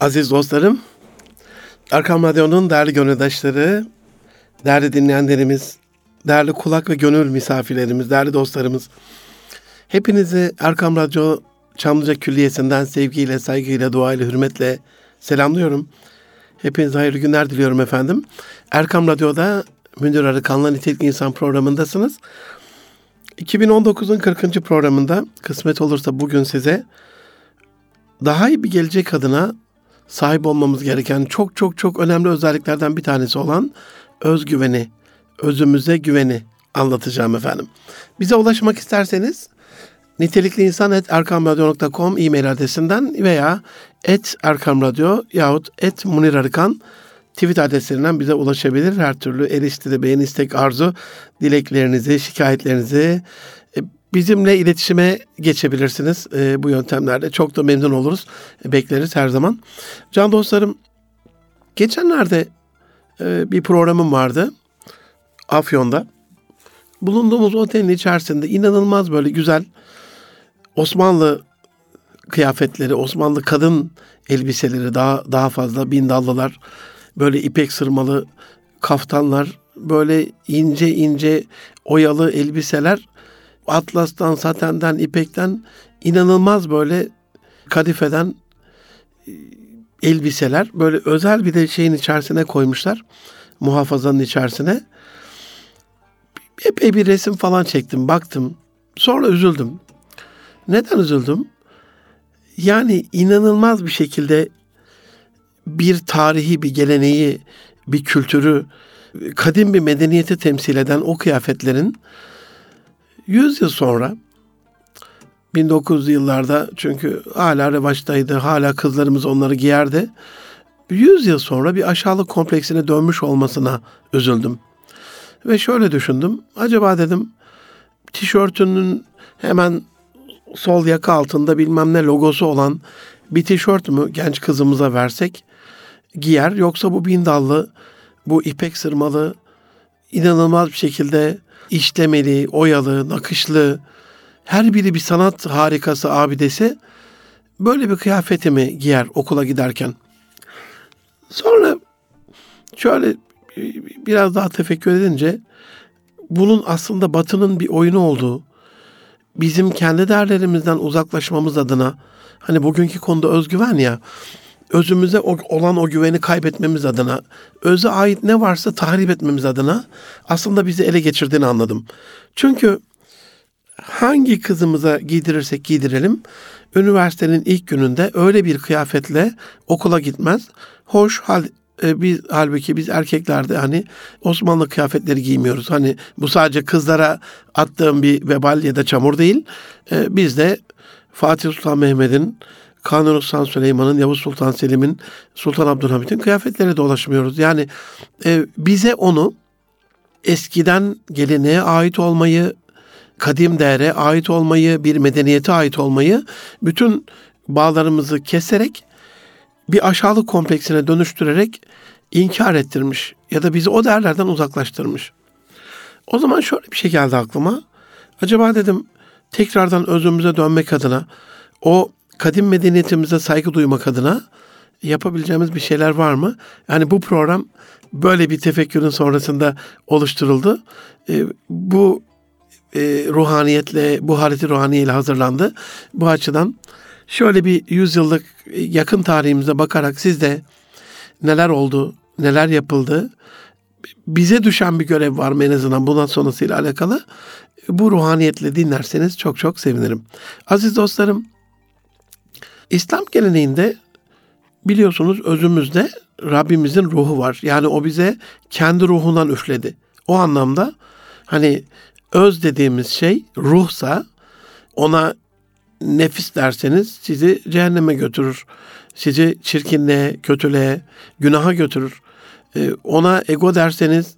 Aziz dostlarım, Arkam Radyo'nun değerli gönüldaşları, değerli dinleyenlerimiz, değerli kulak ve gönül misafirlerimiz, değerli dostlarımız. Hepinizi Erkam Radyo Çamlıca Külliyesi'nden sevgiyle, saygıyla, duayla, hürmetle selamlıyorum. Hepinize hayırlı günler diliyorum efendim. Erkam Radyo'da Münir Arıkan'la Nitelikli İnsan programındasınız. 2019'un 40. programında kısmet olursa bugün size daha iyi bir gelecek adına sahip olmamız gereken çok çok çok önemli özelliklerden bir tanesi olan özgüveni, özümüze güveni anlatacağım efendim. Bize ulaşmak isterseniz nitelikli insan et erkamradyo.com e-mail adresinden veya et erkamradyo yahut et munir arıkan tweet adreslerinden bize ulaşabilir. Her türlü eleştiri, beğeni, istek, arzu, dileklerinizi, şikayetlerinizi bizimle iletişime geçebilirsiniz e, bu yöntemlerle. Çok da memnun oluruz. Bekleriz her zaman. Can dostlarım, geçenlerde e, bir programım vardı. Afyon'da. Bulunduğumuz otelin içerisinde inanılmaz böyle güzel Osmanlı kıyafetleri, Osmanlı kadın elbiseleri daha daha fazla bindallılar, böyle ipek sırmalı kaftanlar, böyle ince ince oyalı elbiseler, atlastan, satenden, ipekten inanılmaz böyle kadifeden e, elbiseler böyle özel bir de şeyin içerisine koymuşlar. Muhafazanın içerisine. Epey bir resim falan çektim, baktım. Sonra üzüldüm. Neden üzüldüm? Yani inanılmaz bir şekilde bir tarihi, bir geleneği, bir kültürü, kadim bir medeniyeti temsil eden o kıyafetlerin 100 yıl sonra 1900'lü yıllarda çünkü hala revaçtaydı, hala kızlarımız onları giyerdi. 100 yıl sonra bir aşağılık kompleksine dönmüş olmasına üzüldüm. Ve şöyle düşündüm. Acaba dedim tişörtünün hemen sol yaka altında bilmem ne logosu olan bir tişört mü genç kızımıza versek giyer yoksa bu bindallı, bu ipek sırmalı inanılmaz bir şekilde işlemeli, oyalı, nakışlı her biri bir sanat harikası abidesi böyle bir kıyafetimi giyer okula giderken. Sonra şöyle biraz daha tefekkür edince bunun aslında batının bir oyunu olduğu, bizim kendi değerlerimizden uzaklaşmamız adına hani bugünkü konuda özgüven ya özümüze olan o güveni kaybetmemiz adına, öze ait ne varsa tahrip etmemiz adına aslında bizi ele geçirdiğini anladım. Çünkü hangi kızımıza giydirirsek giydirelim, üniversitenin ilk gününde öyle bir kıyafetle okula gitmez. Hoş hal, e, biz halbuki biz erkeklerde hani Osmanlı kıyafetleri giymiyoruz. Hani bu sadece kızlara attığım bir vebal ya da çamur değil. E, biz de Fatih Sultan Mehmet'in Kanuni Sultan Süleyman'ın, Yavuz Sultan Selim'in, Sultan Abdülhamit'in kıyafetleri dolaşmıyoruz. Yani e, bize onu eskiden geleneğe ait olmayı, kadim değere ait olmayı, bir medeniyete ait olmayı bütün bağlarımızı keserek bir aşağılık kompleksine dönüştürerek inkar ettirmiş ya da bizi o değerlerden uzaklaştırmış. O zaman şöyle bir şey geldi aklıma. Acaba dedim tekrardan özümüze dönmek adına o kadim medeniyetimize saygı duymak adına yapabileceğimiz bir şeyler var mı? Yani bu program böyle bir tefekkürün sonrasında oluşturuldu. E, bu e, ruhaniyetle, bu hariti ruhaniyeyle hazırlandı. Bu açıdan şöyle bir yüzyıllık yakın tarihimize bakarak siz de neler oldu, neler yapıldı, bize düşen bir görev var mı en azından bundan sonrasıyla alakalı? Bu ruhaniyetle dinlerseniz çok çok sevinirim. Aziz dostlarım, İslam geleneğinde biliyorsunuz özümüzde Rabbimizin ruhu var. Yani o bize kendi ruhundan üfledi. O anlamda hani öz dediğimiz şey ruhsa ona nefis derseniz sizi cehenneme götürür. Sizi çirkinliğe, kötülüğe, günaha götürür. Ee, ona ego derseniz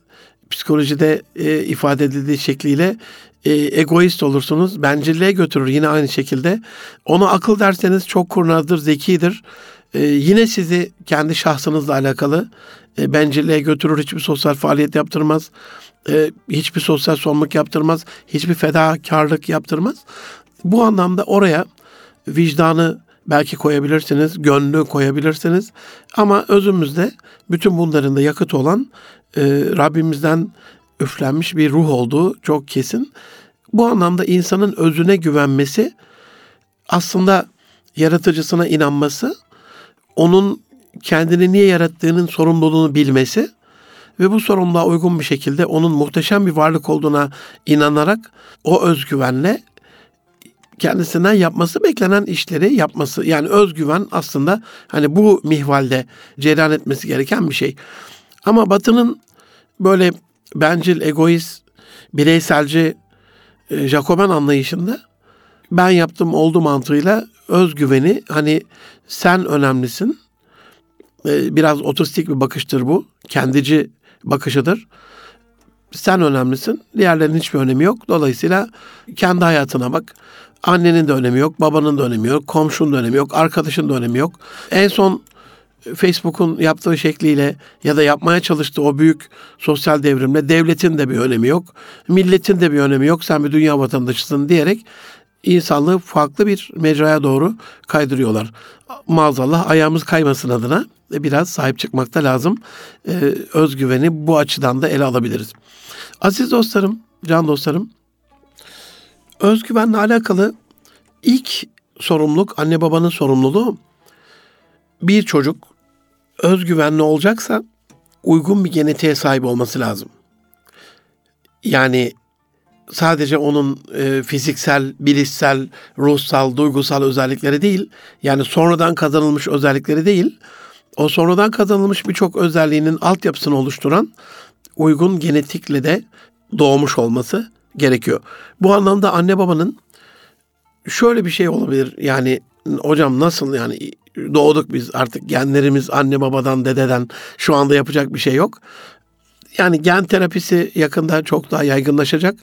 psikolojide e, ifade edildiği şekliyle e, egoist olursunuz. Bencilliğe götürür yine aynı şekilde. Ona akıl derseniz çok kurnazdır, zekidir. E, yine sizi kendi şahsınızla alakalı e, bencilliğe götürür. Hiçbir sosyal faaliyet yaptırmaz. E, hiçbir sosyal sorumluluk yaptırmaz. Hiçbir fedakarlık yaptırmaz. Bu anlamda oraya vicdanı belki koyabilirsiniz, gönlü koyabilirsiniz. Ama özümüzde bütün bunların da yakıt olan e, Rabbimizden üflenmiş bir ruh olduğu çok kesin. Bu anlamda insanın özüne güvenmesi aslında yaratıcısına inanması, onun kendini niye yarattığının sorumluluğunu bilmesi ve bu sorumluluğa uygun bir şekilde onun muhteşem bir varlık olduğuna inanarak o özgüvenle kendisinden yapması beklenen işleri yapması. Yani özgüven aslında hani bu mihvalde cereyan etmesi gereken bir şey. Ama Batı'nın böyle bencil, egoist, bireyselci, e, Jacoben anlayışında ben yaptım oldu mantığıyla özgüveni hani sen önemlisin. E, biraz otistik bir bakıştır bu. Kendici bakışıdır. Sen önemlisin. Diğerlerinin hiçbir önemi yok. Dolayısıyla kendi hayatına bak. Annenin de önemi yok, babanın da önemi yok, komşunun da önemi yok, arkadaşın da önemi yok. En son Facebook'un yaptığı şekliyle ya da yapmaya çalıştığı o büyük sosyal devrimle devletin de bir önemi yok, milletin de bir önemi yok. Sen bir dünya vatandaşısın diyerek insanlığı farklı bir mecraya doğru kaydırıyorlar. Maazallah ayağımız kaymasın adına biraz sahip çıkmakta lazım. Ee, özgüveni bu açıdan da ele alabiliriz. Aziz dostlarım, can dostlarım, özgüvenle alakalı ilk sorumluluk anne babanın sorumluluğu. Bir çocuk özgüvenli olacaksa uygun bir genetiğe sahip olması lazım. Yani sadece onun e, fiziksel, bilişsel, ruhsal, duygusal özellikleri değil, yani sonradan kazanılmış özellikleri değil, o sonradan kazanılmış birçok özelliğinin altyapısını oluşturan uygun genetikle de doğmuş olması gerekiyor. Bu anlamda anne babanın şöyle bir şey olabilir. Yani hocam nasıl yani doğduk biz artık genlerimiz anne babadan dededen şu anda yapacak bir şey yok. Yani gen terapisi yakında çok daha yaygınlaşacak.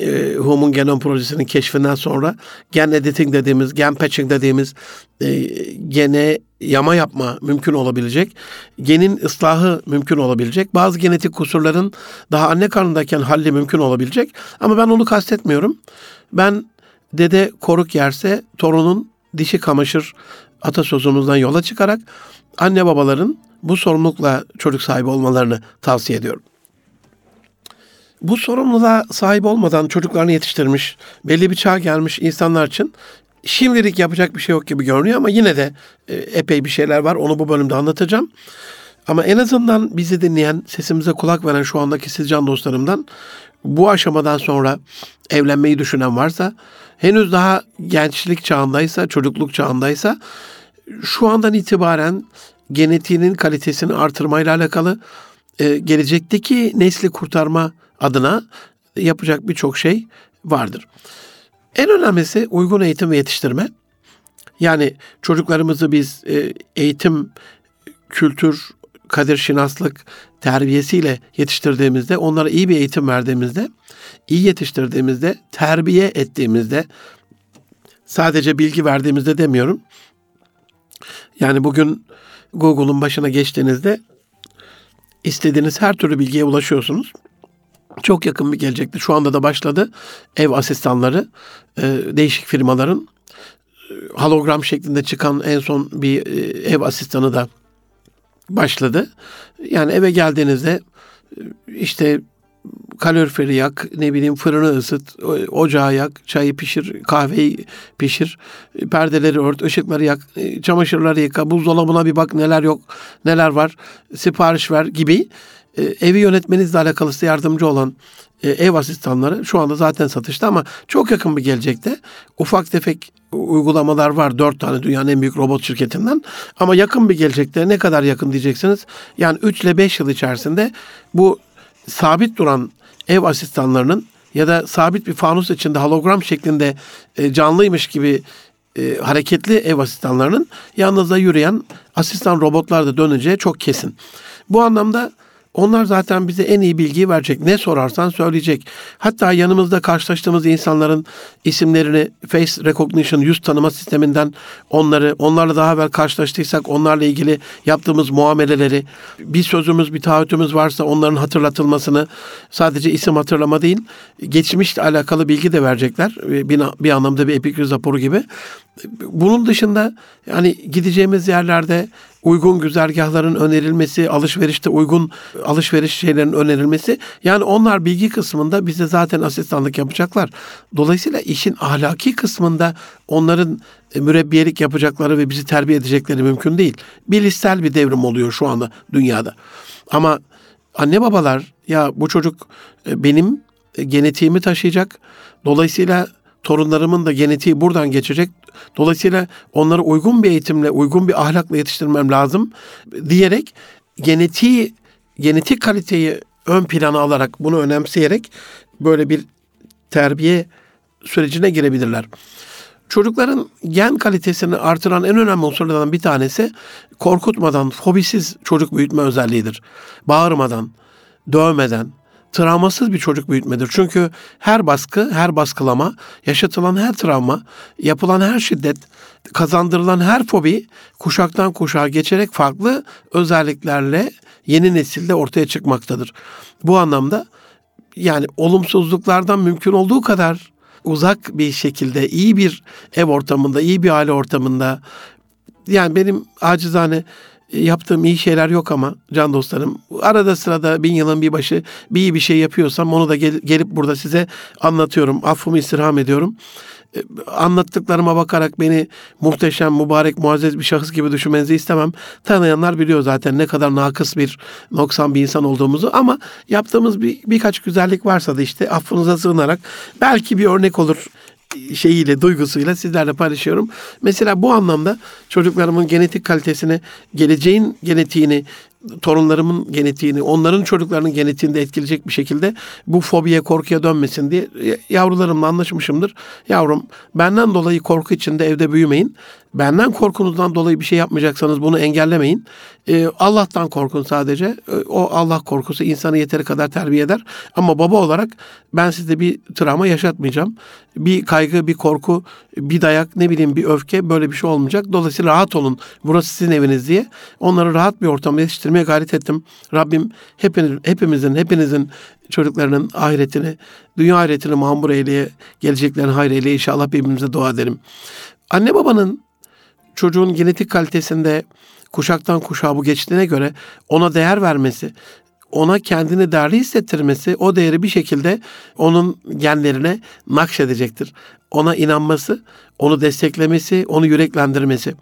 E, Human Genom Projesi'nin keşfinden sonra gen editing dediğimiz, gen patching dediğimiz e, gene yama yapma mümkün olabilecek. Genin ıslahı mümkün olabilecek. Bazı genetik kusurların daha anne karnındayken halli mümkün olabilecek. Ama ben onu kastetmiyorum. Ben dede koruk yerse torunun dişi kamaşır atasözümüzden yola çıkarak anne babaların bu sorumlulukla çocuk sahibi olmalarını tavsiye ediyorum. Bu sorumluluğa sahip olmadan çocuklarını yetiştirmiş, belli bir çağ gelmiş insanlar için şimdilik yapacak bir şey yok gibi görünüyor ama yine de e, epey bir şeyler var. Onu bu bölümde anlatacağım. Ama en azından bizi dinleyen, sesimize kulak veren şu andaki siz can dostlarımdan bu aşamadan sonra evlenmeyi düşünen varsa, henüz daha gençlik çağındaysa, çocukluk çağındaysa şu andan itibaren genetiğinin kalitesini artırmayla alakalı e, gelecekteki nesli kurtarma adına yapacak birçok şey vardır. En önemlisi uygun eğitim ve yetiştirme. Yani çocuklarımızı biz e, eğitim, kültür, kadir şinaslık terbiyesiyle yetiştirdiğimizde, onlara iyi bir eğitim verdiğimizde, iyi yetiştirdiğimizde, terbiye ettiğimizde, sadece bilgi verdiğimizde demiyorum. Yani bugün Google'un başına geçtiğinizde istediğiniz her türlü bilgiye ulaşıyorsunuz. Çok yakın bir gelecekte şu anda da başladı ev asistanları e, değişik firmaların e, hologram şeklinde çıkan en son bir e, ev asistanı da başladı. Yani eve geldiğinizde işte kaloriferi yak, ne bileyim fırını ısıt, ocağı yak, çayı pişir, kahveyi pişir, perdeleri ört, ışıkları yak, çamaşırları yıka, buzdolabına bir bak neler yok, neler var, sipariş ver gibi e, evi yönetmenizle alakalı size yardımcı olan e, ev asistanları şu anda zaten satışta ama çok yakın bir gelecekte ufak tefek uygulamalar var. Dört tane dünyanın en büyük robot şirketinden. Ama yakın bir gelecekte ne kadar yakın diyeceksiniz. Yani 3 ile 5 yıl içerisinde bu sabit duran ev asistanlarının ya da sabit bir fanus içinde hologram şeklinde e, canlıymış gibi e, hareketli ev asistanlarının yanınızda yürüyen asistan robotlar da döneceği çok kesin. Bu anlamda Onlar zaten bize en iyi bilgiyi verecek. Ne sorarsan söyleyecek. Hatta yanımızda karşılaştığımız insanların isimlerini face recognition yüz tanıma sisteminden onları onlarla daha evvel karşılaştıysak onlarla ilgili yaptığımız muameleleri bir sözümüz bir taahhütümüz varsa onların hatırlatılmasını sadece isim hatırlama değil geçmişle alakalı bilgi de verecekler. Bir, bir anlamda bir epikriz raporu gibi. Bunun dışında yani gideceğimiz yerlerde uygun güzergahların önerilmesi, alışverişte uygun alışveriş şeylerin önerilmesi. Yani onlar bilgi kısmında bize zaten asistanlık yapacaklar. Dolayısıyla işin ahlaki kısmında onların e, mürebbiyelik yapacakları ve bizi terbiye edecekleri mümkün değil. Bilişsel bir devrim oluyor şu anda dünyada. Ama anne babalar ya bu çocuk e, benim e, genetiğimi taşıyacak. Dolayısıyla torunlarımın da genetiği buradan geçecek. Dolayısıyla onları uygun bir eğitimle, uygun bir ahlakla yetiştirmem lazım diyerek genetiği, genetik kaliteyi ön plana alarak, bunu önemseyerek böyle bir terbiye sürecine girebilirler. Çocukların gen kalitesini artıran en önemli unsurlardan bir tanesi korkutmadan, fobisiz çocuk büyütme özelliğidir. Bağırmadan, dövmeden, travmasız bir çocuk büyütmedir. Çünkü her baskı, her baskılama, yaşatılan her travma, yapılan her şiddet, kazandırılan her fobi kuşaktan kuşağa geçerek farklı özelliklerle yeni nesilde ortaya çıkmaktadır. Bu anlamda yani olumsuzluklardan mümkün olduğu kadar uzak bir şekilde iyi bir ev ortamında, iyi bir aile ortamında yani benim acizane yaptığım iyi şeyler yok ama can dostlarım. Arada sırada bin yılın bir başı bir iyi bir şey yapıyorsam onu da gel, gelip burada size anlatıyorum. Affımı istirham ediyorum. E, anlattıklarıma bakarak beni muhteşem, mübarek, muazzez bir şahıs gibi düşünmenizi istemem. Tanıyanlar biliyor zaten ne kadar nakıs bir, noksan bir insan olduğumuzu ama yaptığımız bir, birkaç güzellik varsa da işte affınıza sığınarak belki bir örnek olur şeyiyle, duygusuyla sizlerle paylaşıyorum. Mesela bu anlamda çocuklarımın genetik kalitesini, geleceğin genetiğini, torunlarımın genetiğini, onların çocuklarının genetiğini de etkileyecek bir şekilde bu fobiye, korkuya dönmesin diye yavrularımla anlaşmışımdır. Yavrum benden dolayı korku içinde evde büyümeyin. Benden korkunuzdan dolayı bir şey yapmayacaksanız bunu engellemeyin. Ee, Allah'tan korkun sadece. Ee, o Allah korkusu insanı yeteri kadar terbiye eder. Ama baba olarak ben size bir travma yaşatmayacağım. Bir kaygı, bir korku, bir dayak, ne bileyim bir öfke böyle bir şey olmayacak. Dolayısıyla rahat olun. Burası sizin eviniz diye. Onları rahat bir ortamda yetiştirmeye gayret ettim. Rabbim hepiniz, hepimizin, hepinizin çocuklarının ahiretini, dünya ahiretini mamur eyleye, geleceklerini hayır eyleye inşallah birbirimize dua edelim. Anne babanın çocuğun genetik kalitesinde kuşaktan kuşağa bu geçtiğine göre ona değer vermesi, ona kendini değerli hissettirmesi o değeri bir şekilde onun genlerine nakşedecektir. Ona inanması, onu desteklemesi, onu yüreklendirmesi.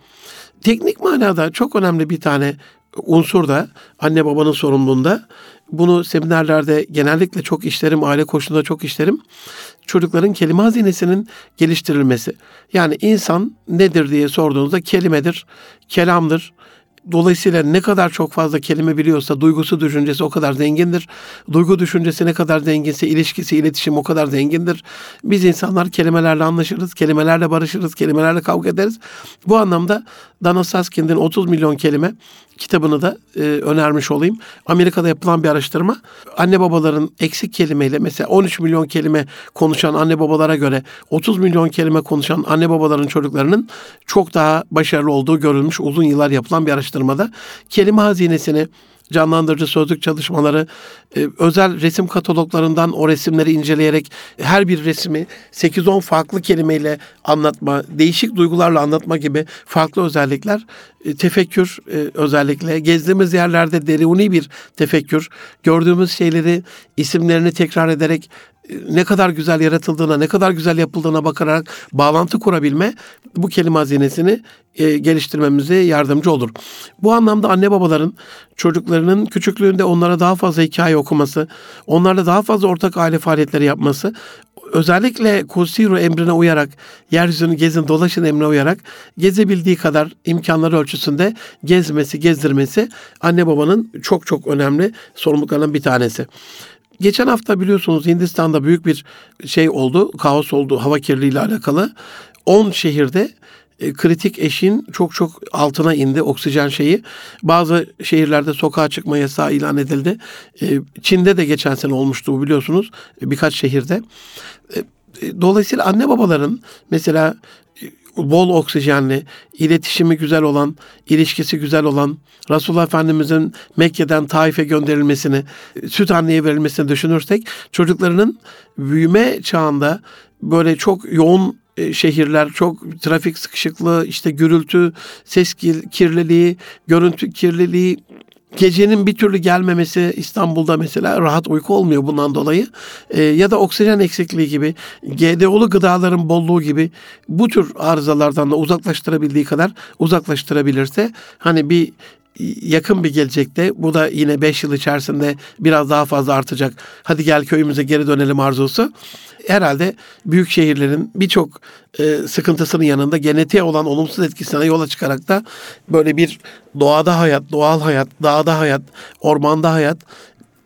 Teknik manada çok önemli bir tane unsur da anne babanın sorumluluğunda. Bunu seminerlerde genellikle çok işlerim, aile koşulunda çok işlerim. Çocukların kelime hazinesinin geliştirilmesi. Yani insan nedir diye sorduğunuzda kelimedir, kelamdır, Dolayısıyla ne kadar çok fazla kelime biliyorsa duygusu, düşüncesi o kadar zengindir. Duygu düşüncesi ne kadar zenginse ilişkisi, iletişim o kadar zengindir. Biz insanlar kelimelerle anlaşırız, kelimelerle barışırız, kelimelerle kavga ederiz. Bu anlamda Dana Saskind'in 30 milyon kelime kitabını da e, önermiş olayım. Amerika'da yapılan bir araştırma. Anne babaların eksik kelimeyle mesela 13 milyon kelime konuşan anne babalara göre 30 milyon kelime konuşan anne babaların çocuklarının çok daha başarılı olduğu görülmüş uzun yıllar yapılan bir araştırmada. Kelime hazinesini canlandırıcı sözlük çalışmaları, e, özel resim kataloglarından o resimleri inceleyerek her bir resmi 8-10 farklı kelimeyle anlatma, değişik duygularla anlatma gibi farklı özellikler, e, tefekkür e, özellikle gezdiğimiz yerlerde deruni bir tefekkür, gördüğümüz şeyleri isimlerini tekrar ederek ne kadar güzel yaratıldığına, ne kadar güzel yapıldığına bakarak bağlantı kurabilme bu kelime hazinesini e, geliştirmemize yardımcı olur. Bu anlamda anne babaların çocuklarının küçüklüğünde onlara daha fazla hikaye okuması, onlarla daha fazla ortak aile faaliyetleri yapması, özellikle Kusiru emrine uyarak, yeryüzünü gezin dolaşın emrine uyarak gezebildiği kadar imkanları ölçüsünde gezmesi, gezdirmesi anne babanın çok çok önemli sorumluluklarından bir tanesi. Geçen hafta biliyorsunuz Hindistan'da büyük bir şey oldu, kaos oldu hava kirliliği ile alakalı. 10 şehirde e, kritik eşin çok çok altına indi oksijen şeyi. Bazı şehirlerde sokağa çıkma yasağı ilan edildi. E, Çin'de de geçen sene olmuştu bu biliyorsunuz birkaç şehirde. Dolayısıyla anne babaların mesela bol oksijenli, iletişimi güzel olan, ilişkisi güzel olan, Resulullah Efendimizin Mekke'den Taif'e gönderilmesini, süt anneye verilmesini düşünürsek çocuklarının büyüme çağında böyle çok yoğun e, şehirler çok trafik sıkışıklığı, işte gürültü, ses kirliliği, görüntü kirliliği, gecenin bir türlü gelmemesi İstanbul'da mesela rahat uyku olmuyor bundan dolayı. E, ya da oksijen eksikliği gibi GDO'lu gıdaların bolluğu gibi bu tür arızalardan da uzaklaştırabildiği kadar uzaklaştırabilirse hani bir yakın bir gelecekte bu da yine 5 yıl içerisinde biraz daha fazla artacak. Hadi gel köyümüze geri dönelim arzusu. Herhalde büyük şehirlerin birçok e, sıkıntısının yanında genetiğe olan olumsuz etkisine yola çıkarak da böyle bir doğada hayat, doğal hayat, dağda hayat, ormanda hayat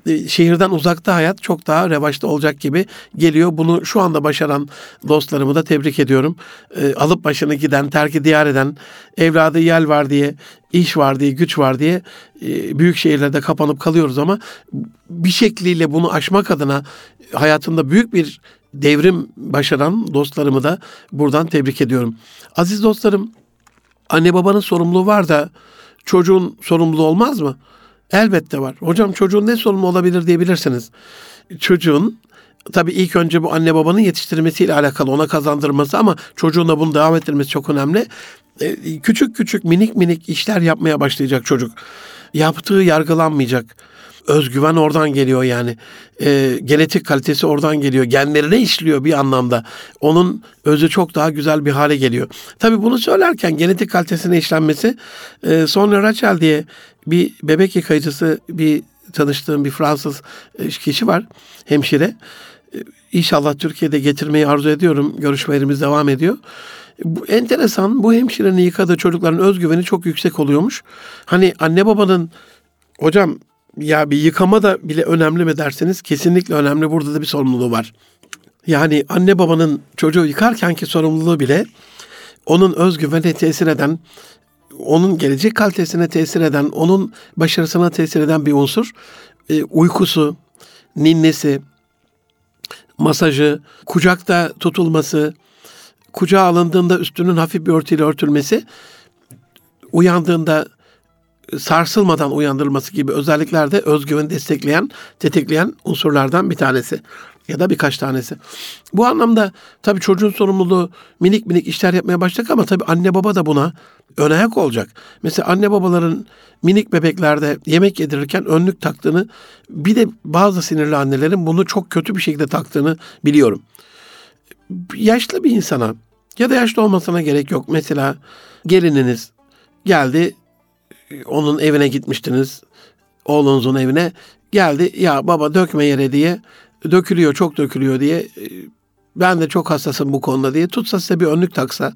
e, şehirden uzakta hayat çok daha revaçta olacak gibi geliyor. Bunu şu anda başaran dostlarımı da tebrik ediyorum. E, alıp başını giden, terki diyar eden, evladı yel var diye, iş var diye, güç var diye e, büyük şehirlerde kapanıp kalıyoruz ama bir şekliyle bunu aşmak adına hayatında büyük bir devrim başaran dostlarımı da buradan tebrik ediyorum. Aziz dostlarım, anne babanın sorumluluğu var da çocuğun sorumluluğu olmaz mı? Elbette var. Hocam çocuğun ne sorumlu olabilir diyebilirsiniz. Çocuğun tabii ilk önce bu anne babanın yetiştirmesiyle alakalı ona kazandırması ama çocuğun da bunu devam ettirmesi çok önemli. Ee, küçük küçük minik minik işler yapmaya başlayacak çocuk. Yaptığı yargılanmayacak özgüven oradan geliyor yani. E, genetik kalitesi oradan geliyor. Genlerine işliyor bir anlamda. Onun özü çok daha güzel bir hale geliyor. Tabii bunu söylerken genetik kalitesine işlenmesi e, sonra Rachel diye bir bebek yıkayıcısı bir tanıştığım bir Fransız e, kişi var. Hemşire. E, inşallah Türkiye'de getirmeyi arzu ediyorum. Görüşmelerimiz devam ediyor. Bu, enteresan bu hemşirenin yıkadığı çocukların özgüveni çok yüksek oluyormuş. Hani anne babanın hocam ya bir yıkama da bile önemli mi derseniz kesinlikle önemli. Burada da bir sorumluluğu var. Yani anne babanın çocuğu yıkarkenki sorumluluğu bile onun özgüvenine tesir eden, onun gelecek kalitesine tesir eden, onun başarısına tesir eden bir unsur. E, uykusu, ninnesi, masajı, kucakta tutulması, kucağa alındığında üstünün hafif bir örtüyle örtülmesi, uyandığında sarsılmadan uyandırılması gibi özellikler de özgüveni destekleyen, tetikleyen unsurlardan bir tanesi ya da birkaç tanesi. Bu anlamda tabii çocuğun sorumluluğu minik minik işler yapmaya başladık ama tabii anne baba da buna ön ayak olacak. Mesela anne babaların minik bebeklerde yemek yedirirken önlük taktığını bir de bazı sinirli annelerin bunu çok kötü bir şekilde taktığını biliyorum. Yaşlı bir insana ya da yaşlı olmasına gerek yok. Mesela gelininiz geldi onun evine gitmiştiniz. Oğlunuzun evine. Geldi ya baba dökme yere diye. Dökülüyor çok dökülüyor diye. Ben de çok hassasım bu konuda diye. Tutsa size bir önlük taksa.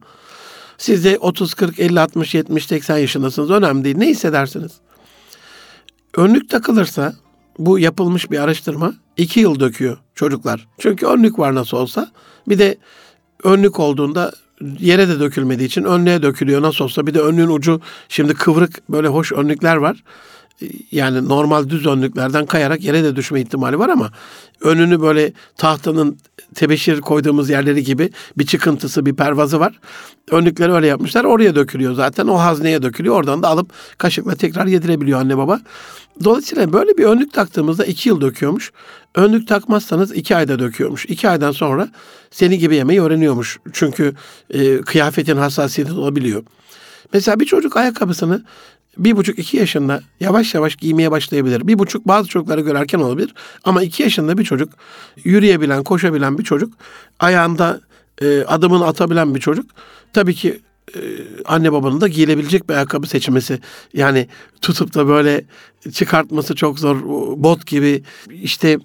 Siz de 30, 40, 50, 60, 70, 80 yaşındasınız. Önemli değil. Ne hissedersiniz? Önlük takılırsa bu yapılmış bir araştırma iki yıl döküyor çocuklar. Çünkü önlük var nasıl olsa. Bir de önlük olduğunda yere de dökülmediği için önlüğe dökülüyor nasıl olsa. Bir de önlüğün ucu şimdi kıvrık böyle hoş önlükler var. Yani normal düz önlüklerden kayarak yere de düşme ihtimali var ama önünü böyle tahtanın tebeşir koyduğumuz yerleri gibi bir çıkıntısı, bir pervazı var. Önlükleri öyle yapmışlar. Oraya dökülüyor zaten. O hazneye dökülüyor. Oradan da alıp kaşıkla tekrar yedirebiliyor anne baba. Dolayısıyla böyle bir önlük taktığımızda iki yıl döküyormuş. Önlük takmazsanız iki ayda döküyormuş. İki aydan sonra seni gibi yemeyi öğreniyormuş. Çünkü e, kıyafetin hassasiyeti olabiliyor. Mesela bir çocuk ayakkabısını bir buçuk iki yaşında yavaş yavaş giymeye başlayabilir. Bir buçuk bazı çocukları görerken olabilir. Ama iki yaşında bir çocuk yürüyebilen, koşabilen bir çocuk, ayağında e, adımını atabilen bir çocuk tabii ki e, anne babanın da giyilebilecek bir ayakkabı seçmesi. Yani tutup da böyle çıkartması çok zor. Bot gibi işte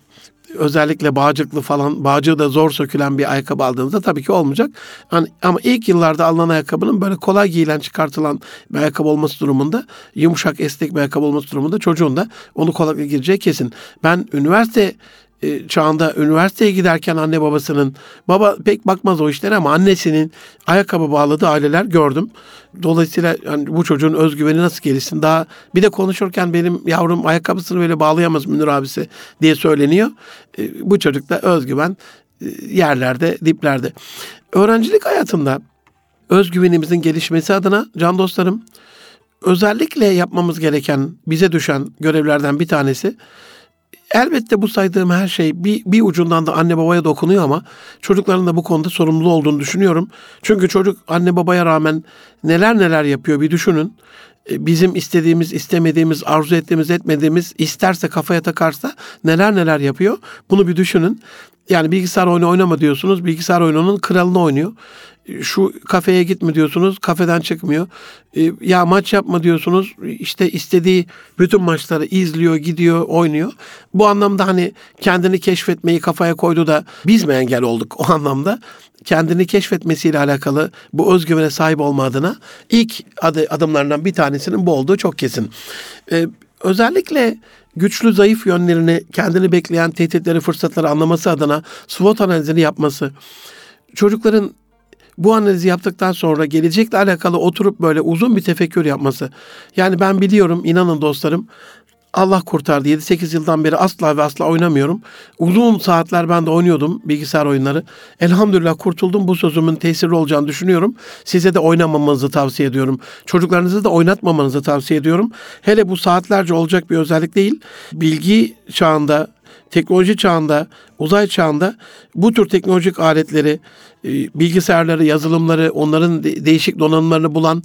özellikle bağcıklı falan bağcığı da zor sökülen bir ayakkabı aldığınızda tabii ki olmayacak. Yani, ama ilk yıllarda alınan ayakkabının böyle kolay giyilen çıkartılan bir ayakkabı olması durumunda yumuşak esnek bir ayakkabı olması durumunda çocuğun da onu kolaylıkla gireceği kesin. Ben üniversite e, çağında üniversiteye giderken anne babasının baba pek bakmaz o işlere ama annesinin ayakkabı bağladığı aileler gördüm. Dolayısıyla yani bu çocuğun özgüveni nasıl gelişsin? Daha bir de konuşurken benim yavrum ayakkabısını böyle bağlayamaz Münir abisi diye söyleniyor. E, bu çocukta özgüven e, yerlerde, diplerde. Öğrencilik hayatında özgüvenimizin gelişmesi adına can dostlarım özellikle yapmamız gereken, bize düşen görevlerden bir tanesi Elbette bu saydığım her şey bir, bir ucundan da anne babaya dokunuyor ama çocukların da bu konuda sorumlu olduğunu düşünüyorum. Çünkü çocuk anne babaya rağmen neler neler yapıyor bir düşünün. E, bizim istediğimiz, istemediğimiz, arzu ettiğimiz, etmediğimiz, isterse kafaya takarsa neler neler yapıyor. Bunu bir düşünün. Yani bilgisayar oyunu oynama diyorsunuz. Bilgisayar oyununun kralını oynuyor şu kafeye gitme diyorsunuz kafeden çıkmıyor. E, ya maç yapma diyorsunuz işte istediği bütün maçları izliyor gidiyor oynuyor. Bu anlamda hani kendini keşfetmeyi kafaya koydu da biz mi engel olduk o anlamda? Kendini keşfetmesiyle alakalı bu özgüvene sahip olma adına ilk adı, adımlarından bir tanesinin bu olduğu çok kesin. Ee, özellikle güçlü zayıf yönlerini kendini bekleyen tehditleri fırsatları anlaması adına SWOT analizini yapması çocukların bu analizi yaptıktan sonra gelecekle alakalı oturup böyle uzun bir tefekkür yapması. Yani ben biliyorum inanın dostlarım Allah kurtardı 7-8 yıldan beri asla ve asla oynamıyorum. Uzun saatler ben de oynuyordum bilgisayar oyunları. Elhamdülillah kurtuldum bu sözümün tesirli olacağını düşünüyorum. Size de oynamamanızı tavsiye ediyorum. Çocuklarınızı da oynatmamanızı tavsiye ediyorum. Hele bu saatlerce olacak bir özellik değil. Bilgi çağında teknoloji çağında, uzay çağında bu tür teknolojik aletleri, e, bilgisayarları, yazılımları, onların değişik donanımlarını bulan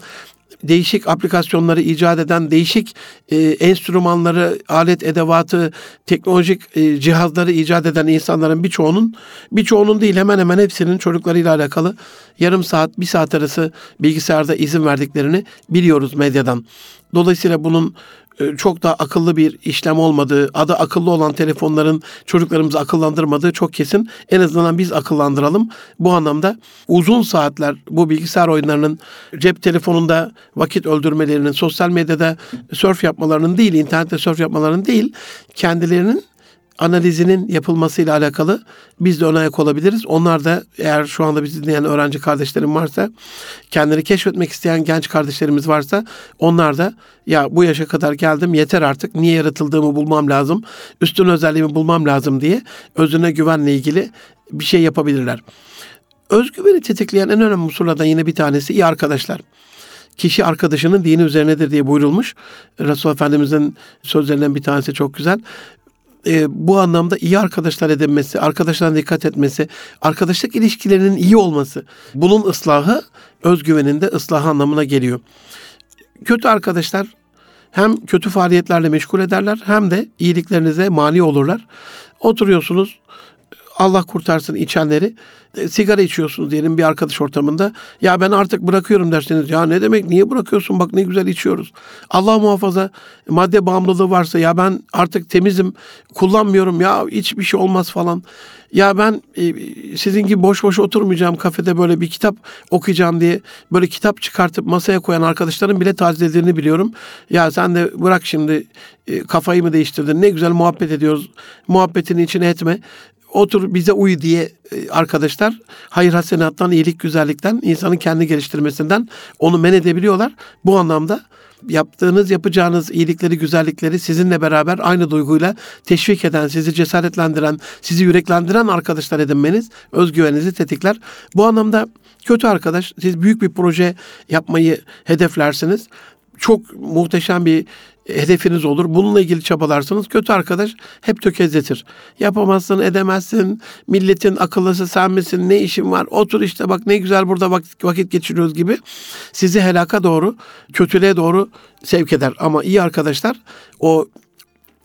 değişik aplikasyonları icat eden, değişik e, enstrümanları, alet edevatı, teknolojik e, cihazları icat eden insanların birçoğunun, birçoğunun değil hemen hemen hepsinin çocuklarıyla alakalı yarım saat, bir saat arası bilgisayarda izin verdiklerini biliyoruz medyadan. Dolayısıyla bunun çok da akıllı bir işlem olmadığı, adı akıllı olan telefonların çocuklarımızı akıllandırmadığı çok kesin. En azından biz akıllandıralım. Bu anlamda uzun saatler bu bilgisayar oyunlarının cep telefonunda vakit öldürmelerinin, sosyal medyada surf yapmalarının değil, internette surf yapmalarının değil, kendilerinin analizinin yapılmasıyla alakalı biz de ön ayak olabiliriz. Onlar da eğer şu anda bizi dinleyen öğrenci kardeşlerim varsa, kendini keşfetmek isteyen genç kardeşlerimiz varsa onlar da ya bu yaşa kadar geldim yeter artık niye yaratıldığımı bulmam lazım, üstün özelliğimi bulmam lazım diye özüne güvenle ilgili bir şey yapabilirler. Özgüveni tetikleyen en önemli unsurlardan yine bir tanesi iyi arkadaşlar kişi arkadaşının dini üzerinedir diye buyurulmuş. Resulullah Efendimizin sözlerinden bir tanesi çok güzel e, bu anlamda iyi arkadaşlar edinmesi, arkadaşlarına dikkat etmesi, arkadaşlık ilişkilerinin iyi olması. Bunun ıslahı özgüveninde ıslahı anlamına geliyor. Kötü arkadaşlar hem kötü faaliyetlerle meşgul ederler hem de iyiliklerinize mani olurlar. Oturuyorsunuz Allah kurtarsın içenleri. E, sigara içiyorsunuz diyelim bir arkadaş ortamında. Ya ben artık bırakıyorum derseniz ya ne demek niye bırakıyorsun bak ne güzel içiyoruz. Allah muhafaza madde bağımlılığı varsa ya ben artık temizim kullanmıyorum ya hiçbir şey olmaz falan. Ya ben e, sizin gibi boş boş oturmayacağım kafede böyle bir kitap okuyacağım diye böyle kitap çıkartıp masaya koyan arkadaşların bile tazelediğini biliyorum. Ya sen de bırak şimdi e, kafayı mı değiştirdin ne güzel muhabbet ediyoruz muhabbetini içine etme otur bize uy diye e, arkadaşlar hayır hasenattan, iyilik güzellikten, insanın kendi geliştirmesinden onu men edebiliyorlar. Bu anlamda yaptığınız, yapacağınız iyilikleri, güzellikleri sizinle beraber aynı duyguyla teşvik eden, sizi cesaretlendiren, sizi yüreklendiren arkadaşlar edinmeniz özgüveninizi tetikler. Bu anlamda kötü arkadaş, siz büyük bir proje yapmayı hedeflersiniz. Çok muhteşem bir hedefiniz olur. Bununla ilgili çabalarsınız. Kötü arkadaş hep tökezletir. Yapamazsın, edemezsin. Milletin akıllısı sen misin? Ne işin var? Otur işte bak ne güzel burada vakit, vakit geçiriyoruz gibi. Sizi helaka doğru, kötülüğe doğru sevk eder. Ama iyi arkadaşlar o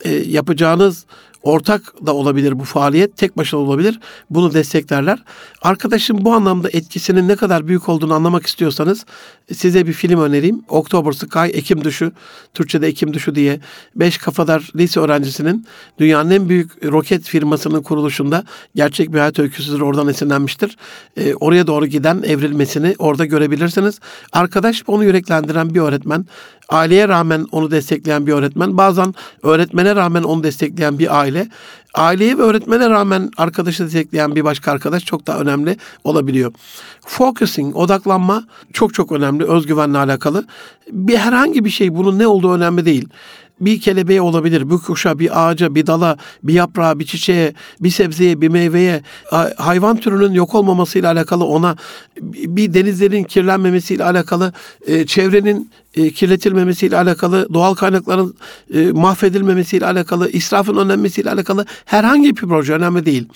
e, yapacağınız Ortak da olabilir bu faaliyet, tek başına olabilir. Bunu desteklerler. Arkadaşım bu anlamda etkisinin ne kadar büyük olduğunu anlamak istiyorsanız size bir film önereyim. October Sky, Ekim Düşü, Türkçe'de Ekim Düşü diye beş kafadar lise öğrencisinin dünyanın en büyük roket firmasının kuruluşunda gerçek bir hayat öyküsüdür. Oradan esinlenmiştir. E, oraya doğru giden evrilmesini orada görebilirsiniz. Arkadaş onu yüreklendiren bir öğretmen. Aileye rağmen onu destekleyen bir öğretmen. Bazen öğretmene rağmen onu destekleyen bir aile aile. Aileye ve öğretmene rağmen arkadaşı destekleyen bir başka arkadaş çok daha önemli olabiliyor. Focusing, odaklanma çok çok önemli özgüvenle alakalı. Bir herhangi bir şey bunun ne olduğu önemli değil bir kelebeğe olabilir, bir kuşa, bir ağaca, bir dala, bir yaprağa, bir çiçeğe, bir sebzeye, bir meyveye, hayvan türünün yok olmamasıyla alakalı ona, bir denizlerin kirlenmemesiyle alakalı, e, çevrenin e, kirletilmemesiyle alakalı, doğal kaynakların e, mahvedilmemesiyle alakalı, israfın önlenmesiyle alakalı herhangi bir proje önemli değil.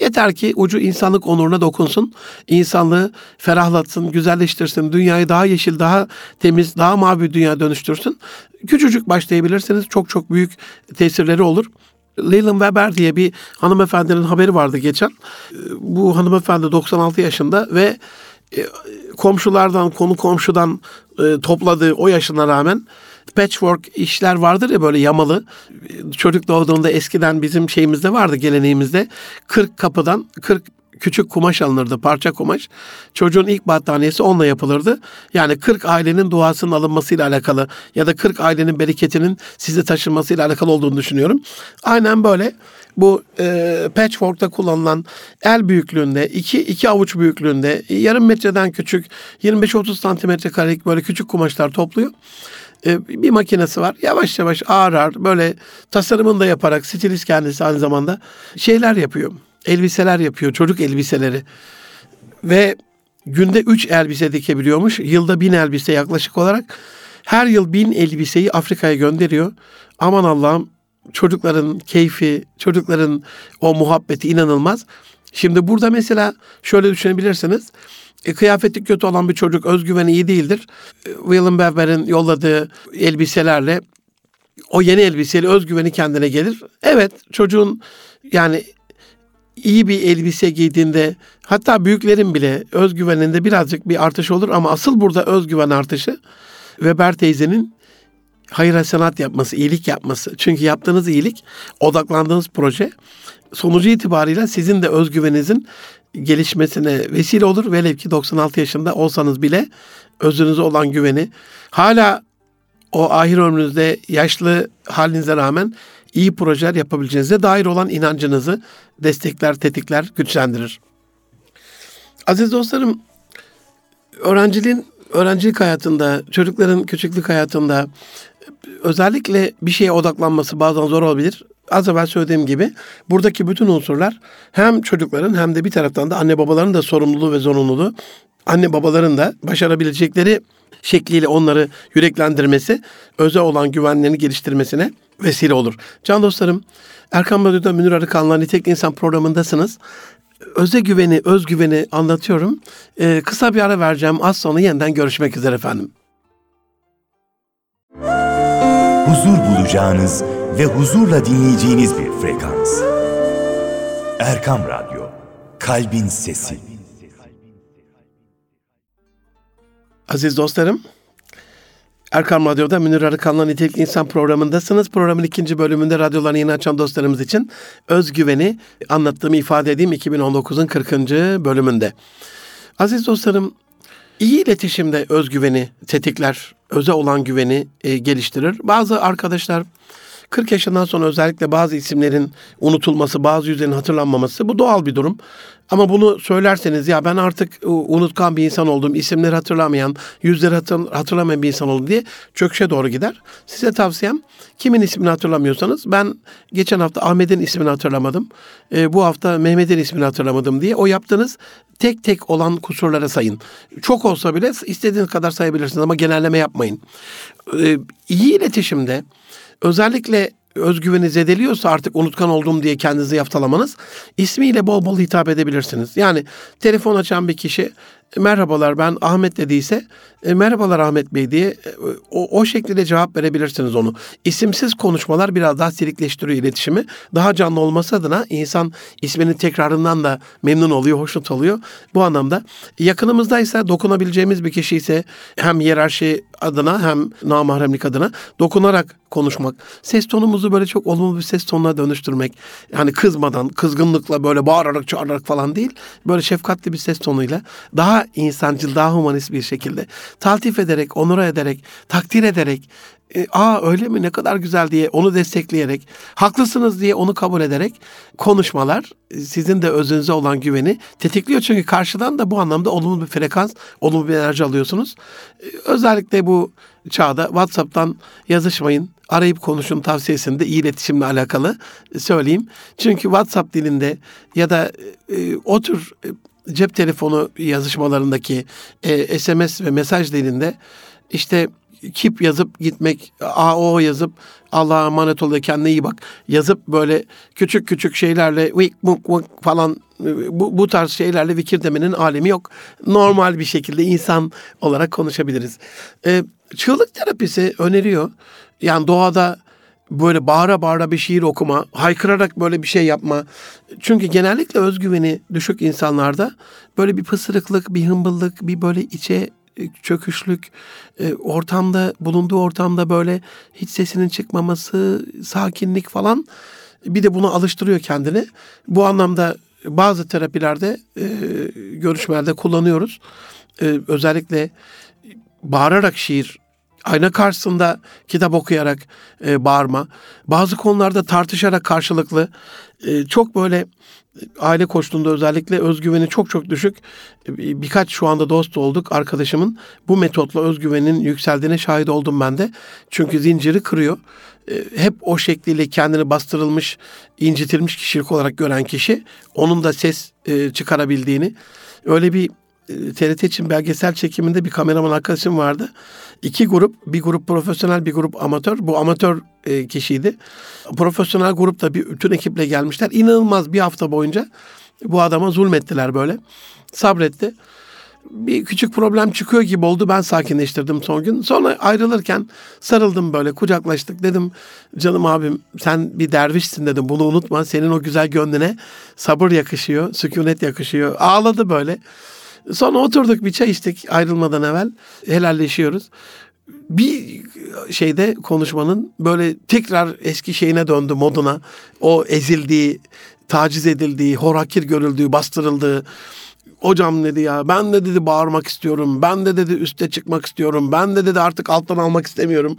Yeter ki ucu insanlık onuruna dokunsun, insanlığı ferahlatsın, güzelleştirsin, dünyayı daha yeşil, daha temiz, daha mavi bir dünya dönüştürsün. Küçücük başlayabilirsiniz, çok çok büyük tesirleri olur. Leland Weber diye bir hanımefendinin haberi vardı geçen. Bu hanımefendi 96 yaşında ve e, komşulardan, konu komşudan e, topladığı o yaşına rağmen patchwork işler vardır ya böyle yamalı. Çocuk doğduğunda eskiden bizim şeyimizde vardı geleneğimizde. 40 kapıdan 40 küçük kumaş alınırdı, parça kumaş. Çocuğun ilk battaniyesi onunla yapılırdı. Yani 40 ailenin duasının alınmasıyla alakalı ya da 40 ailenin bereketinin size taşınmasıyla alakalı olduğunu düşünüyorum. Aynen böyle bu e, patchwork'ta kullanılan el büyüklüğünde, iki, iki avuç büyüklüğünde, yarım metreden küçük, 25-30 santimetre karelik böyle küçük kumaşlar topluyor e, bir makinesi var. Yavaş yavaş ağır ağır böyle tasarımını da yaparak stilist kendisi aynı zamanda şeyler yapıyor. Elbiseler yapıyor. Çocuk elbiseleri. Ve günde üç elbise dikebiliyormuş. Yılda bin elbise yaklaşık olarak. Her yıl bin elbiseyi Afrika'ya gönderiyor. Aman Allah'ım çocukların keyfi, çocukların o muhabbeti inanılmaz. Şimdi burada mesela şöyle düşünebilirsiniz. E, kıyafeti kötü olan bir çocuk özgüveni iyi değildir. E, William Weber'in yolladığı elbiselerle o yeni elbiseyle özgüveni kendine gelir. Evet çocuğun yani iyi bir elbise giydiğinde hatta büyüklerin bile özgüveninde birazcık bir artış olur ama asıl burada özgüven artışı Weber teyzenin hayır hasenat yapması, iyilik yapması. Çünkü yaptığınız iyilik, odaklandığınız proje sonucu itibariyle sizin de özgüveninizin gelişmesine vesile olur. Velev ki 96 yaşında olsanız bile özünüze olan güveni hala o ahir ömrünüzde yaşlı halinize rağmen iyi projeler yapabileceğinize dair olan inancınızı destekler, tetikler, güçlendirir. Aziz dostlarım, öğrenciliğin öğrencilik hayatında, çocukların küçüklük hayatında özellikle bir şeye odaklanması bazen zor olabilir. Az evvel söylediğim gibi buradaki bütün unsurlar hem çocukların hem de bir taraftan da anne babaların da sorumluluğu ve zorunluluğu. Anne babaların da başarabilecekleri şekliyle onları yüreklendirmesi, özel olan güvenlerini geliştirmesine vesile olur. Can dostlarım, Erkan Radyo'da Münir Arıkan'la Nitek İnsan programındasınız. Öze güveni, özgüveni anlatıyorum. Ee, kısa bir ara vereceğim. Az sonra yeniden görüşmek üzere efendim. Huzur bulacağınız ve huzurla dinleyeceğiniz bir frekans. Erkam Radyo, Kalbin Sesi. Aziz dostlarım, Erkam Radyo'da Münir Arıkan'la Nitelikli İnsan programındasınız. Programın ikinci bölümünde radyolarını yeni açan dostlarımız için özgüveni anlattığımı ifade edeyim 2019'un 40. bölümünde. Aziz dostlarım, iyi iletişimde özgüveni tetikler, öze olan güveni e, geliştirir. Bazı arkadaşlar 40 yaşından sonra özellikle bazı isimlerin unutulması, bazı yüzlerin hatırlanmaması bu doğal bir durum. Ama bunu söylerseniz ya ben artık unutkan bir insan oldum, isimleri hatırlamayan, yüzleri hatır, hatırlamayan bir insan oldum diye çöküşe doğru gider. Size tavsiyem kimin ismini hatırlamıyorsanız ben geçen hafta Ahmet'in ismini hatırlamadım. E, bu hafta Mehmet'in ismini hatırlamadım diye o yaptığınız tek tek olan kusurlara sayın. Çok olsa bile istediğiniz kadar sayabilirsiniz ama genelleme yapmayın. E, iyi iletişimde özellikle özgüveni zedeliyorsa artık unutkan oldum diye kendinizi yaftalamanız ismiyle bol bol hitap edebilirsiniz. Yani telefon açan bir kişi merhabalar ben Ahmet dediyse e, merhabalar Ahmet Bey diye e, o, o şekilde cevap verebilirsiniz onu. İsimsiz konuşmalar biraz daha silikleştiriyor iletişimi. Daha canlı olması adına insan isminin tekrarından da memnun oluyor, hoşnut oluyor. Bu anlamda yakınımızdaysa dokunabileceğimiz bir kişi ise hem hiyerarşi adına hem namahremlik adına dokunarak konuşmak. Ses tonumuzu böyle çok olumlu bir ses tonuna dönüştürmek. Yani kızmadan, kızgınlıkla böyle bağırarak çağırarak falan değil. Böyle şefkatli bir ses tonuyla daha daha insancıl, daha humanist bir şekilde taltif ederek, onur ederek, takdir ederek, e, aa öyle mi ne kadar güzel diye onu destekleyerek, haklısınız diye onu kabul ederek konuşmalar e, sizin de özünüze olan güveni tetikliyor. Çünkü karşıdan da bu anlamda olumlu bir frekans, olumlu bir enerji alıyorsunuz. E, özellikle bu çağda WhatsApp'tan yazışmayın, arayıp konuşun tavsiyesini de iyi iletişimle alakalı söyleyeyim. Çünkü WhatsApp dilinde ya da e, o tür e, cep telefonu yazışmalarındaki e, SMS ve mesaj dilinde işte kip yazıp gitmek, AO yazıp Allah'a emanet ol kendine iyi bak yazıp böyle küçük küçük şeylerle vik muk vik falan bu, bu tarz şeylerle vikir demenin alemi yok. Normal bir şekilde insan olarak konuşabiliriz. Ee, çığlık terapisi öneriyor. Yani doğada böyle bağıra bağıra bir şiir okuma, haykırarak böyle bir şey yapma. Çünkü genellikle özgüveni düşük insanlarda böyle bir pısırıklık, bir hımbıllık, bir böyle içe çöküşlük, e, ortamda bulunduğu ortamda böyle hiç sesinin çıkmaması, sakinlik falan bir de bunu alıştırıyor kendini. Bu anlamda bazı terapilerde e, görüşmelerde kullanıyoruz. E, özellikle bağırarak şiir ayna karşısında kitap okuyarak e, bağırma, bazı konularda tartışarak karşılıklı e, çok böyle aile koştuğunda özellikle özgüveni çok çok düşük. Birkaç şu anda dost olduk arkadaşımın bu metotla özgüvenin yükseldiğine şahit oldum ben de. Çünkü zinciri kırıyor. E, hep o şekliyle kendini bastırılmış, incitilmiş kişilik olarak gören kişi onun da ses e, çıkarabildiğini öyle bir TRT için belgesel çekiminde bir kameraman arkadaşım vardı. İki grup, bir grup profesyonel, bir grup amatör. Bu amatör e, kişiydi. Profesyonel grup da bir bütün ekiple gelmişler. İnanılmaz bir hafta boyunca bu adama zulmettiler böyle. Sabretti. Bir küçük problem çıkıyor gibi oldu. Ben sakinleştirdim son gün. Sonra ayrılırken sarıldım böyle kucaklaştık. Dedim canım abim sen bir dervişsin dedim. Bunu unutma. Senin o güzel gönlüne sabır yakışıyor. Sükunet yakışıyor. Ağladı böyle. Sonra oturduk bir çay içtik ayrılmadan evvel. Helalleşiyoruz. Bir şeyde konuşmanın böyle tekrar eski şeyine döndü moduna. O ezildiği, taciz edildiği, horakir görüldüğü, bastırıldığı, hocam dedi ya ben de dedi bağırmak istiyorum. Ben de dedi üste çıkmak istiyorum. Ben de dedi artık alttan almak istemiyorum.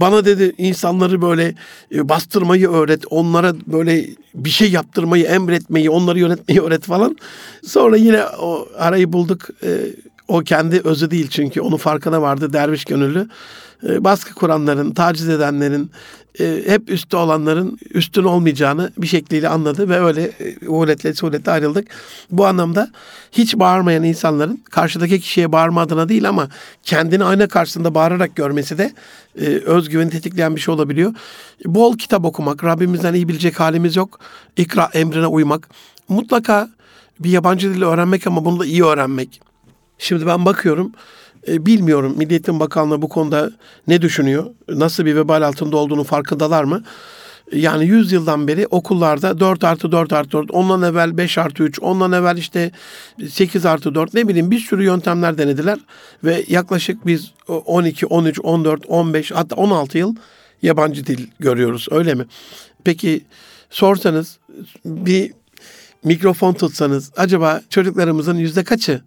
Bana dedi insanları böyle e, bastırmayı öğret. Onlara böyle bir şey yaptırmayı, emretmeyi, onları yönetmeyi öğret falan. Sonra yine o arayı bulduk. E, o kendi özü değil çünkü onun farkına vardı derviş gönüllü. E, baskı kuranların, taciz edenlerin, e, hep üstte olanların üstün olmayacağını bir şekliyle anladı ve öyle e, uhuletle suhuletle ayrıldık. Bu anlamda hiç bağırmayan insanların karşıdaki kişiye bağırma adına değil ama kendini ayna karşısında bağırarak görmesi de e, özgüveni tetikleyen bir şey olabiliyor. Bol kitap okumak, Rabbimizden iyi bilecek halimiz yok. İkra emrine uymak. Mutlaka bir yabancı dili öğrenmek ama bunu da iyi öğrenmek. Şimdi ben bakıyorum e, bilmiyorum Milliyetin Bakanlığı bu konuda ne düşünüyor? Nasıl bir vebal altında olduğunu farkındalar mı? Yani 100 yıldan beri okullarda 4 artı 4 artı 4, ondan evvel 5 artı 3, ondan evvel işte 8 artı 4 ne bileyim bir sürü yöntemler denediler. Ve yaklaşık biz 12, 13, 14, 15 hatta 16 yıl yabancı dil görüyoruz öyle mi? Peki sorsanız bir mikrofon tutsanız acaba çocuklarımızın yüzde kaçı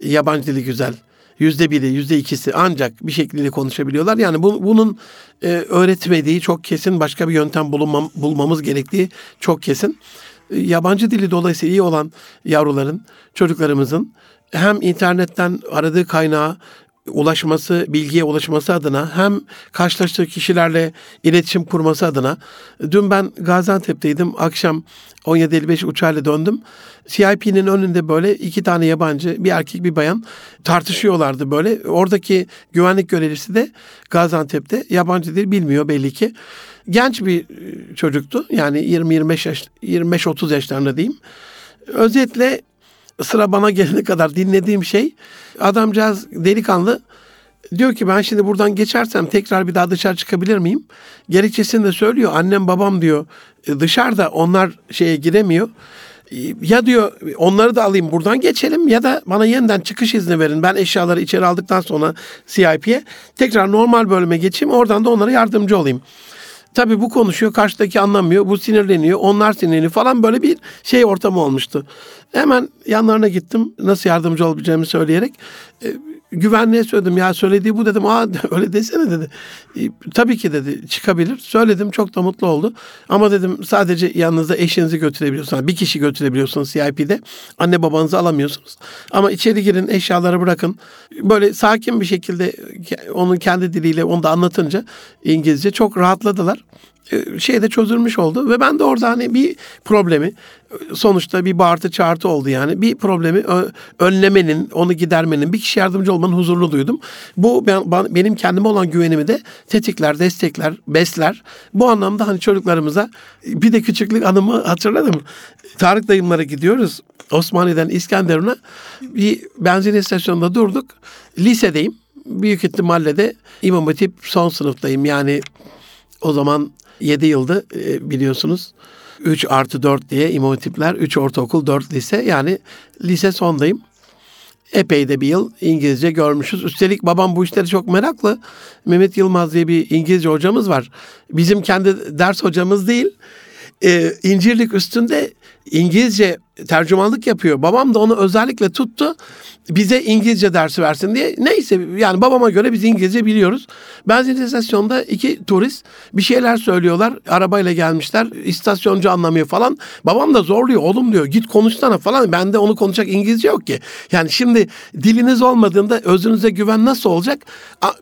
yabancı dili güzel? Yüzde biri, yüzde ikisi ancak bir şekilde konuşabiliyorlar. Yani bu, bunun e, öğretmediği çok kesin başka bir yöntem bulunmam, bulmamız gerektiği çok kesin. E, yabancı dili dolayısıyla iyi olan yavruların, çocuklarımızın hem internetten aradığı kaynağı ulaşması, bilgiye ulaşması adına hem karşılaştığı kişilerle iletişim kurması adına dün ben Gaziantep'teydim. Akşam 17.55 uçağıyla döndüm. CIP'nin önünde böyle iki tane yabancı, bir erkek bir bayan tartışıyorlardı böyle. Oradaki güvenlik görevlisi de Gaziantep'te yabancı dil bilmiyor belli ki. Genç bir e, çocuktu. Yani 20-25 yaş 25-30 yaşlarında diyeyim. Özetle sıra bana gelene kadar dinlediğim şey adamcağız delikanlı diyor ki ben şimdi buradan geçersem tekrar bir daha dışarı çıkabilir miyim? Gerekçesini de söylüyor. Annem babam diyor e, dışarıda onlar şeye giremiyor. E, ya diyor onları da alayım buradan geçelim ya da bana yeniden çıkış izni verin. Ben eşyaları içeri aldıktan sonra CIP'ye tekrar normal bölüme geçeyim. Oradan da onlara yardımcı olayım. Tabii bu konuşuyor, karşıdaki anlamıyor, bu sinirleniyor, onlar sinirleniyor falan böyle bir şey ortamı olmuştu. Hemen yanlarına gittim. Nasıl yardımcı olabileceğimi söyleyerek. E, güvenliğe söyledim. Ya söylediği bu dedim. Aa öyle desene dedi. E, tabii ki dedi çıkabilir. Söyledim çok da mutlu oldu. Ama dedim sadece yanınızda eşinizi götürebiliyorsunuz. Bir kişi götürebiliyorsunuz CIP'de. Anne babanızı alamıyorsunuz. Ama içeri girin eşyaları bırakın. Böyle sakin bir şekilde onun kendi diliyle onu da anlatınca İngilizce çok rahatladılar. E, şey de çözülmüş oldu ve ben de orada hani bir problemi sonuçta bir bağırtı çağırtı oldu yani bir problemi önlemenin onu gidermenin bir kişi yardımcı olmanın huzurunu duydum. Bu ben, benim kendime olan güvenimi de tetikler, destekler, besler. Bu anlamda hani çocuklarımıza bir de küçüklük anımı hatırladım. Tarık dayımlara gidiyoruz. Osmaniye'den İskenderun'a bir benzin istasyonunda durduk. Lisedeyim. Büyük ihtimalle de İmam Hatip son sınıftayım. Yani o zaman 7 yıldı e, biliyorsunuz. 3 artı 4 diye imam hatipler, 3 ortaokul, 4 lise. Yani lise sondayım. Epey de bir yıl İngilizce görmüşüz. Üstelik babam bu işleri çok meraklı. Mehmet Yılmaz diye bir İngilizce hocamız var. Bizim kendi ders hocamız değil. Ee, İncirlik üstünde İngilizce tercümanlık yapıyor. Babam da onu özellikle tuttu bize İngilizce dersi versin diye. Neyse yani babama göre biz İngilizce biliyoruz. Benzin istasyonunda iki turist bir şeyler söylüyorlar. Arabayla gelmişler. İstasyoncu anlamıyor falan. Babam da zorluyor. Oğlum diyor git konuşsana falan. Bende onu konuşacak İngilizce yok ki. Yani şimdi diliniz olmadığında özünüze güven nasıl olacak?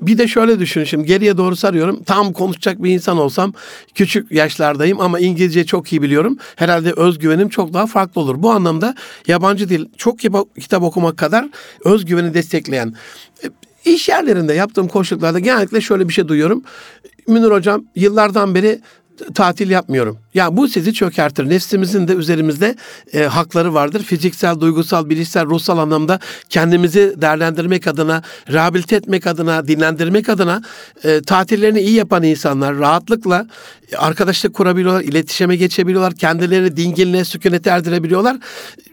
Bir de şöyle düşün şimdi geriye doğru sarıyorum. Tam konuşacak bir insan olsam küçük yaşlardayım ama İngilizce çok iyi biliyorum. Herhalde özgüvenim çok daha farklı olur. Bu anlamda yabancı dil çok kitap okumak kadar özgüveni destekleyen e, iş yerlerinde yaptığım koşullarda genellikle şöyle bir şey duyuyorum. Münir hocam yıllardan beri tatil yapmıyorum. Ya bu sizi çökertir. Nefsimizin de üzerimizde e, hakları vardır. Fiziksel, duygusal, bilişsel, ruhsal anlamda kendimizi değerlendirmek adına, rehabilite etmek adına, dinlendirmek adına e, tatillerini iyi yapan insanlar rahatlıkla arkadaşlık kurabiliyorlar, iletişime geçebiliyorlar, kendilerini dinginliğe, sükunete erdirebiliyorlar.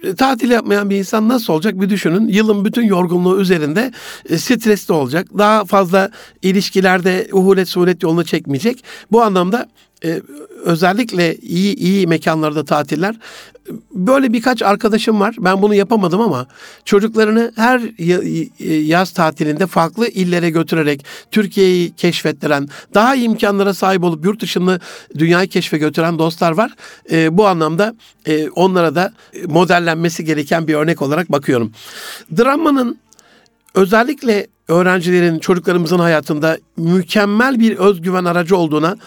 E, tatil yapmayan bir insan nasıl olacak bir düşünün. Yılın bütün yorgunluğu üzerinde e, stresli olacak. Daha fazla ilişkilerde uhulet suret yolunu çekmeyecek. Bu anlamda e, özellikle iyi iyi mekanlarda tatiller böyle birkaç arkadaşım var. Ben bunu yapamadım ama çocuklarını her yaz tatilinde farklı illere götürerek Türkiye'yi keşfettiren, daha iyi imkanlara sahip olup yurt dışını dünyayı keşfe götüren dostlar var. E, bu anlamda e, onlara da modellenmesi gereken bir örnek olarak bakıyorum. Dramanın özellikle öğrencilerin, çocuklarımızın hayatında mükemmel bir özgüven aracı olduğuna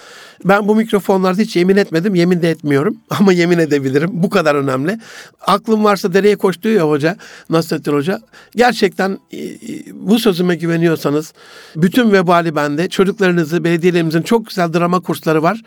ben bu mikrofonlarda hiç yemin etmedim, yemin de etmiyorum ama yemin edebilirim. Bu kadar önemli. Aklım varsa dereye koş diyor ya hoca, Nasrettin Hoca. Gerçekten e, e, bu sözüme güveniyorsanız bütün vebali bende. Çocuklarınızı, belediyelerimizin çok güzel drama kursları var.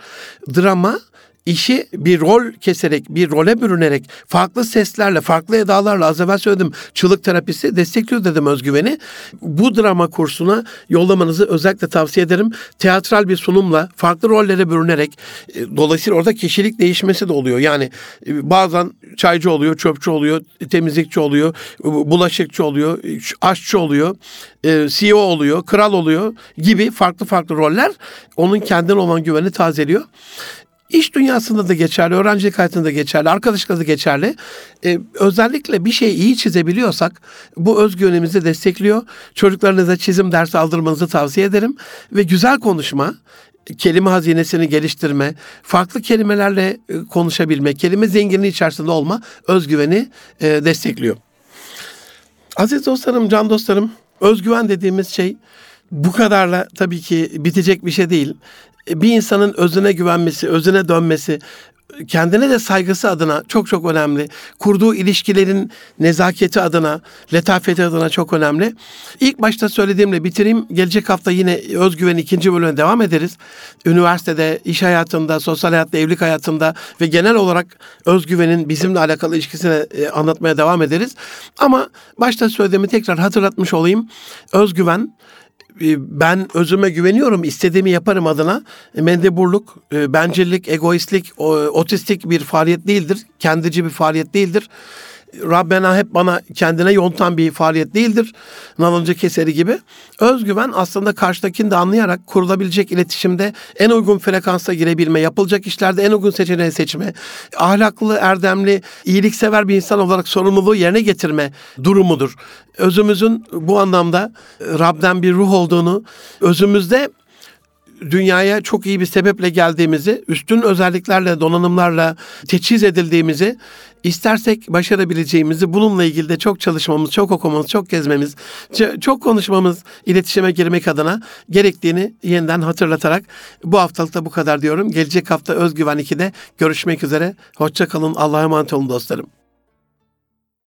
Drama işi bir rol keserek, bir role bürünerek, farklı seslerle, farklı edalarla az evvel söyledim çığlık terapisi destekliyor dedim özgüveni. Bu drama kursuna yollamanızı özellikle tavsiye ederim. Teatral bir sunumla, farklı rollere bürünerek, e, dolayısıyla orada kişilik değişmesi de oluyor. Yani e, bazen çaycı oluyor, çöpçü oluyor, temizlikçi oluyor, bulaşıkçı oluyor, aşçı oluyor, e, CEO oluyor, kral oluyor gibi farklı farklı roller onun kendine olan güveni tazeliyor. İş dünyasında da geçerli, öğrencilik hayatında da geçerli, arkadaşlıkta da geçerli. Ee, özellikle bir şeyi iyi çizebiliyorsak bu özgüvenimizi destekliyor. Çocuklarınıza çizim dersi aldırmanızı tavsiye ederim. Ve güzel konuşma, kelime hazinesini geliştirme, farklı kelimelerle e, konuşabilme, kelime zenginliği içerisinde olma özgüveni e, destekliyor. Aziz dostlarım, can dostlarım, özgüven dediğimiz şey bu kadarla tabii ki bitecek bir şey değil. E, bir insanın özüne güvenmesi, özüne dönmesi, kendine de saygısı adına çok çok önemli. Kurduğu ilişkilerin nezaketi adına, letafeti adına çok önemli. İlk başta söylediğimle bitireyim. Gelecek hafta yine özgüven ikinci bölümüne devam ederiz. Üniversitede, iş hayatında, sosyal hayatta, evlilik hayatında ve genel olarak özgüvenin bizimle alakalı ilişkisini e, anlatmaya devam ederiz. Ama başta söylediğimi tekrar hatırlatmış olayım. Özgüven ben özüme güveniyorum, istediğimi yaparım adına e, mendeburluk, e, bencillik, egoistlik, otistik bir faaliyet değildir. Kendici bir faaliyet değildir. Rabbena hep bana kendine yontan bir faaliyet değildir. Nalıncı keseri gibi. Özgüven aslında karşıdakini de anlayarak kurulabilecek iletişimde en uygun frekansa girebilme, yapılacak işlerde en uygun seçeneği seçme, ahlaklı, erdemli, iyiliksever bir insan olarak sorumluluğu yerine getirme durumudur. Özümüzün bu anlamda Rab'den bir ruh olduğunu, özümüzde dünyaya çok iyi bir sebeple geldiğimizi, üstün özelliklerle, donanımlarla teçhiz edildiğimizi, istersek başarabileceğimizi, bununla ilgili de çok çalışmamız, çok okumamız, çok gezmemiz, çok konuşmamız, iletişime girmek adına gerektiğini yeniden hatırlatarak bu haftalıkta bu kadar diyorum. Gelecek hafta Özgüven 2'de görüşmek üzere. Hoşçakalın. Allah'a emanet olun dostlarım.